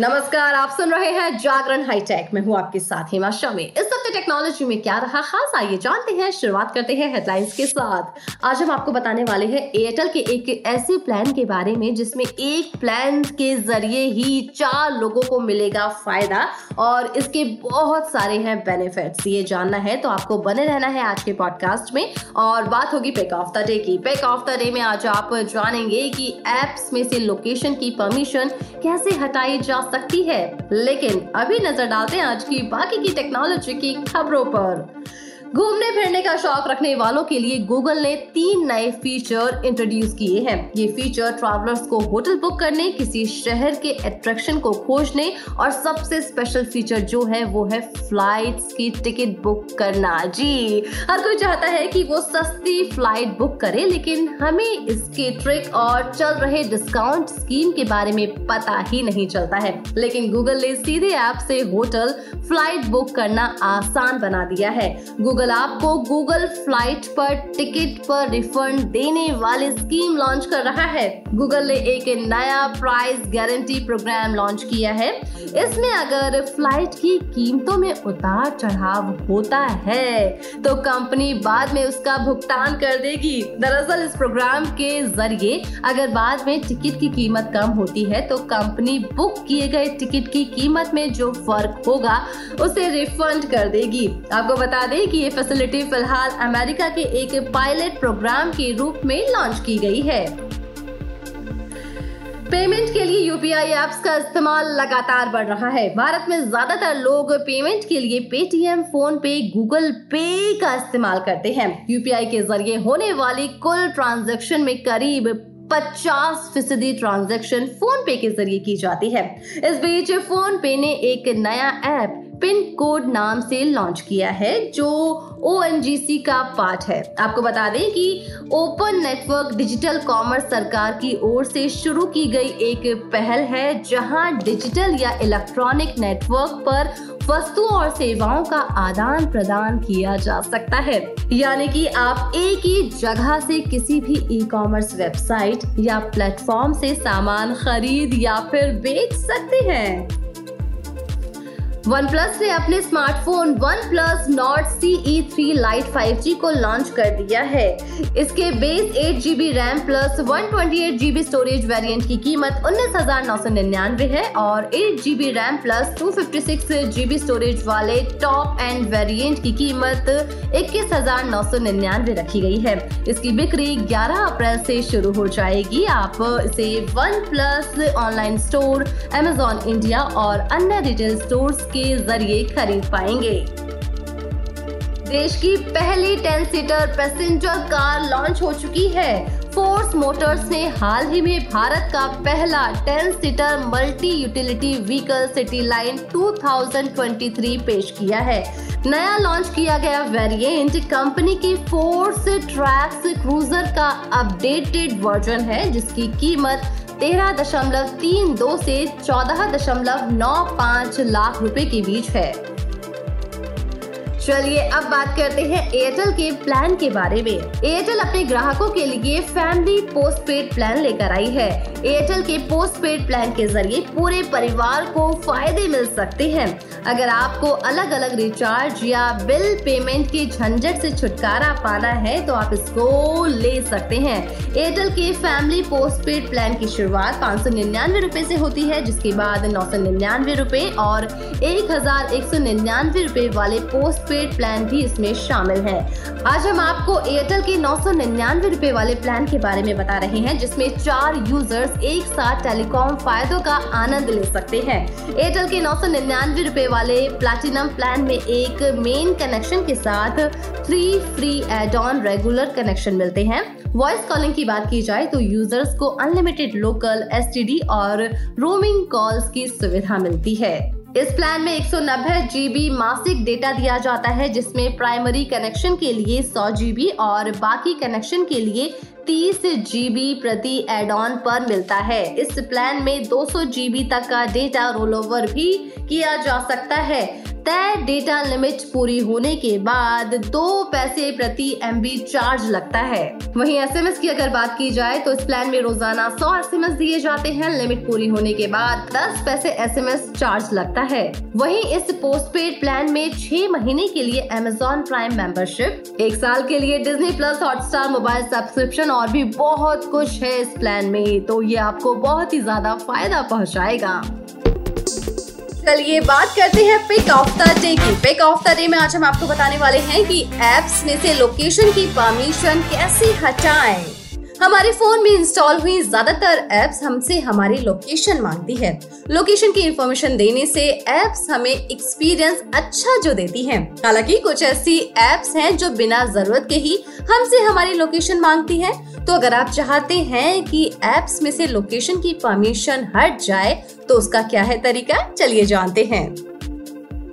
नमस्कार, आप सुन रहे हैं जागरण हाईटेक। मैं हूँ आपके साथ हेमा शमी। इस हफ़्ते टेक्नोलॉजी में क्या रहा खास, आइए जानते हैं। शुरुआत करते हैं हेडलाइंस के साथ। आज हम आपको बताने वाले हैं एयरटेल के एक ऐसे प्लान के बारे में, जिसमें एक प्लान के ज़रिए ही चार लोगों को मिलेगा फ़ायदा, और इसके बहुत सारे हैं बेनिफिट्स ये जानना है तो आपको बने रहना है आज के पॉडकास्ट में, और बात होगी पेक ऑफ़ द डे की। पेक ऑफ़ द डे में आज आप जानेंगे कि एप्स में से लोकेशन की परमिशन कैसे हटाई जा सकती है। लेकिन अभी नज़र डालते हैं आज की बाकी की टेक्नोलॉजी की खबरों पर। घूमने फिरने का शौक रखने वालों के लिए गूगल ने तीन नए फीचर इंट्रोड्यूस किए हैं। ये फीचर ट्रैवलर्स को होटल बुक करने, किसी शहर के अट्रैक्शन को खोजने और सबसे स्पेशल फीचर जो है वो है फ्लाइट्स की टिकट बुक करना। जी, हर कोई चाहता है कि वो सस्ती फ़्लाइट बुक करे, लेकिन हमें इसके ट्रिक और चल रहे डिस्काउंट स्कीम के बारे में पता ही नहीं चलता है। लेकिन गूगल ने सीधे ऐप से होटल फ़्लाइट बुक करना आसान बना दिया है। गूगल गूगल आपको गूगल फ़्लाइट पर टिकट पर रिफंड देने वाली स्कीम लॉन्च कर रहा है। गूगल ने एक नया प्राइस गारंटी प्रोग्राम लॉन्च किया है। इसमें अगर फ़्लाइट की कीमतों में उतार चढ़ाव होता है तो कंपनी बाद में उसका भुगतान कर देगी। दरअसल इस प्रोग्राम के ज़रिए अगर बाद में टिकट की कीमत कम होती है तो कंपनी बुक किए गए टिकट की कीमत में जो फ़र्क होगा, उसे रिफंड कर देगी। आपको बता दें कि ये फैसिलिटी फ़िलहाल अमेरिका के एक पायलट प्रोग्राम के रूप में लॉन्च की गई है। पेमेंट के लिए यूपीआई एप्स का इस्तेमाल लगातार बढ़ रहा है। भारत में ज़्यादातर लोग पेमेंट के लिए पेटीएम फ़ोन पे गूगल पे का इस्तेमाल करते हैं। यूपीआई के ज़रिए होने वाली कुल ट्रांजैक्शन में करीब 50 फ़ीसदी ट्रांजैक्शन फ़ोन पे के ज़रिए की जाती है। इस बीच फ़ोन पे ने एक नया ऐप, पिन कोड नाम से लॉन्च किया है, जो ओएनजीसी का पार्ट है। आपको बता दें कि ओपन नेटवर्क डिजिटल कॉमर्स सरकार की ओर से शुरू की गई एक पहल है, जहाँ डिजिटल या इलेक्ट्रॉनिक नेटवर्क पर वस्तुओं और सेवाओं का आदान प्रदान किया जा सकता है। यानी कि आप एक ही जगह से किसी भी ई कॉमर्स वेबसाइट या प्लेटफॉर्म से सामान खरीद या फिर बेच सकते हैं। वन प्लस ने अपने smartphone OnePlus Nord C E three Lite five G को लॉन्च कर दिया है। इसके base eight G B RAM plus one twenty eight G B storage variant की कीमत उन्नीस हज़ार नौ सौ निन्यानवे है और eight G B RAM plus two fifty six G B storage वाले टॉप एंड वेरियंट की कीमत इक्कीस हज़ार नौ सौ निन्यानवे रखी गई है। इसकी बिक्री ग्यारह अप्रैल से शुरू हो जाएगी। आप इसे OnePlus online store Amazon India और अन्य रिटेल स्टोर्स के ज़रिए खरीद पाएँगे। देश की पहली ten seater passenger car launch हो चुकी है। फोर्स मोटर्स ने हाल ही में भारत का पहला ten seater multi utility vehicle city line 2023 पेश किया है। नया लॉन्च किया गया वेरिएंट कंपनी की फोर्स ट्रैक्स क्रूजर का अपडेटेड वर्जन है, जिसकी कीमत तेरह दशमलव तीन दो से चौदह दशमलव नौ पाँच लाख रुपए के बीच है। चलिए अब बात करते हैं एयरटेल के प्लान के बारे में। एयरटेल अपने ग्राहकों के लिए फैमिली पोस्ट पेड प्लान लेकर आई है। एयरटेल के पोस्ट पेड प्लान के ज़रिए पूरे परिवार को फ़ायदे मिल सकते हैं। अगर आपको अलग अलग रिचार्ज या बिल पेमेंट के झंझट से छुटकारा पाना है तो आप इसको ले सकते हैं। एयरटेल के फैमिली पोस्ट पेड प्लान की शुरुआत पाँच सौ निन्यानवे रूपए ऐसी होती है, जिसके बाद नौ सौ निन्यानवे रूपए और एक हज़ार एक सौ निन्यानवे रूपए वाले पोस्ट पेड प्लान भी इसमें शामिल है। आज हम आपको एयरटेल के नौ सौ निन्यानवे रूपए वाले प्लान के बारे में बता रहे हैं, जिसमें चार यूज़र्स एक साथ टेलीकॉम फायदों का आनंद ले सकते हैं। एयरटेल के नौ सौ निन्यानवे रूपए वाले प्लेटिनम प्लान में एक मेन कनेक्शन के साथ three free add on regular connection मिलते हैं। वॉइस कॉलिंग की बात की जाए तो यूज़र्स को अनलिमिटेड लोकल एसटीडी और रोमिंग कॉल्स की सुविधा मिलती है। इस प्लान में एक सौ जीबी मासिक डेटा दिया जाता है, जिसमें प्राइमरी कनेक्शन के लिए 100 जीबी और बाकी कनेक्शन के लिए 30 जीबी प्रति एड ऑन पर मिलता है। इस प्लान में 200 जीबी तक का डेटा रोल ओवर भी किया जा सकता है। तय डेटा लिमिट पूरी होने के बाद दो पैसे प्रति एमबी चार्ज लगता है। वहीं एसएमएस की अगर बात की जाए तो इस प्लान में रोज़ाना 100 एसएमएस दिए जाते हैं। लिमिट पूरी होने के बाद 10 पैसे एसएमएस चार्ज लगता है। वहीं इस पोस्ट पेड प्लान में छह महीने के लिए अमेजोन प्राइम मेंबरशिप एक साल के लिए Disney plus Hotstar mobile subscription और भी बहुत कुछ है इस प्लान में। तो ये आपको बहुत ही ज़्यादा फ़ायदा पहुंचाएगा। चलिए बात करते हैं पिक ऑफ़ द डे की। पिक ऑफ़ द डे में आज हम आपको बताने वाले हैं कि एप्स में से लोकेशन की परमिशन कैसे हटाएँ। हमारे फ़ोन में इंस्टॉल हुई ज़्यादातर एप्स हमसे हमारी लोकेशन मांगती है। लोकेशन की इंफॉर्मेशन देने से एप्स हमें एक्सपीरियंस अच्छा जो देती हैं। हालाँकि कुछ ऐसी एप्स हैं जो बिना ज़रूरत के ही हमसे हमारी लोकेशन मांगती है। तो अगर आप चाहते हैं कि एप्स में से लोकेशन की परमिशन हट जाए तो उसका क्या है तरीका? चलिए जानते हैं।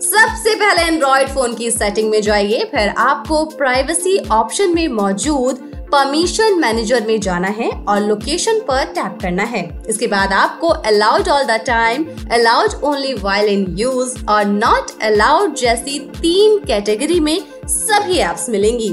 सबसे पहले एंड्रॉइड फ़ोन की सेटिंग में जाइए। फिर आपको प्राइवेसी ऑप्शन में मौजूद परमिशन मैनेजर में जाना है और लोकेशन पर टैप करना है। इसके बाद आपको allowed all the time allowed only while in use और नॉट अलाउड जैसी तीन कैटेगरी में सभी एप्स मिलेंगी।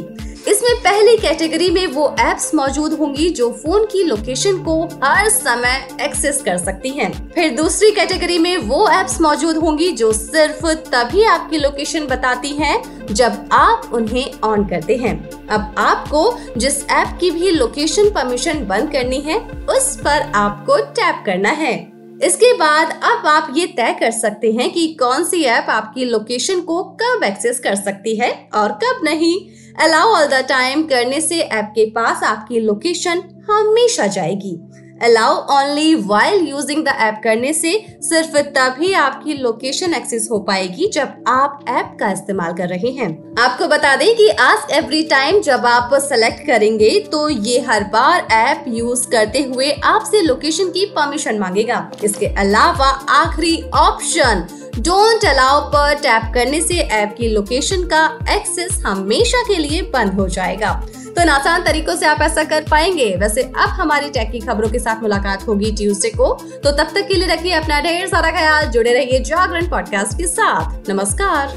इसमें पहली कैटेगरी में वो एप्स मौजूद होंगी जो फ़ोन की लोकेशन को हर समय एक्सेस कर सकती हैं। फिर दूसरी कैटेगरी में वो एप्स मौजूद होंगी जो सिर्फ़ तभी आपकी लोकेशन बताती हैं जब आप उन्हें ऑन करते हैं। अब आपको जिस ऐप की भी लोकेशन परमिशन बंद करनी है, उस पर आपको टैप करना है। इसके बाद अब आप ये तय कर सकते हैं कि कौन सी ऐप आपकी लोकेशन को कब एक्सेस कर सकती है और कब नहीं। अलाउ ऑल द टाइम करने से ऐप के पास आपकी लोकेशन हमेशा जाएगी। Allow only while using the app करने से सिर्फ़ तभी आपकी लोकेशन एक्सेस हो पाएगी जब आप ऐप का इस्तेमाल कर रहे हैं। आपको बता दें कि आस्क एवरी टाइम जब आप सेलेक्ट करेंगे तो ये हर बार ऐप यूज़ करते हुए आपसे लोकेशन की परमिशन मांगेगा। इसके अलावा आखिरी ऑप्शन डोंट अलाउ पर टैप करने से ऐप की लोकेशन का एक्सेस हमेशा के लिए बंद हो जाएगा। तो इन आसान तरीकों से आप ऐसा कर पाएँगे। वैसे अब हमारी टैक की खबरों के साथ मुलाकात होगी ट्यूसडे को। तो तब तक के लिए रखिए अपना ढेर सारा ख्याल, जुड़े रहिए जागरण पॉडकास्ट के साथ। नमस्कार।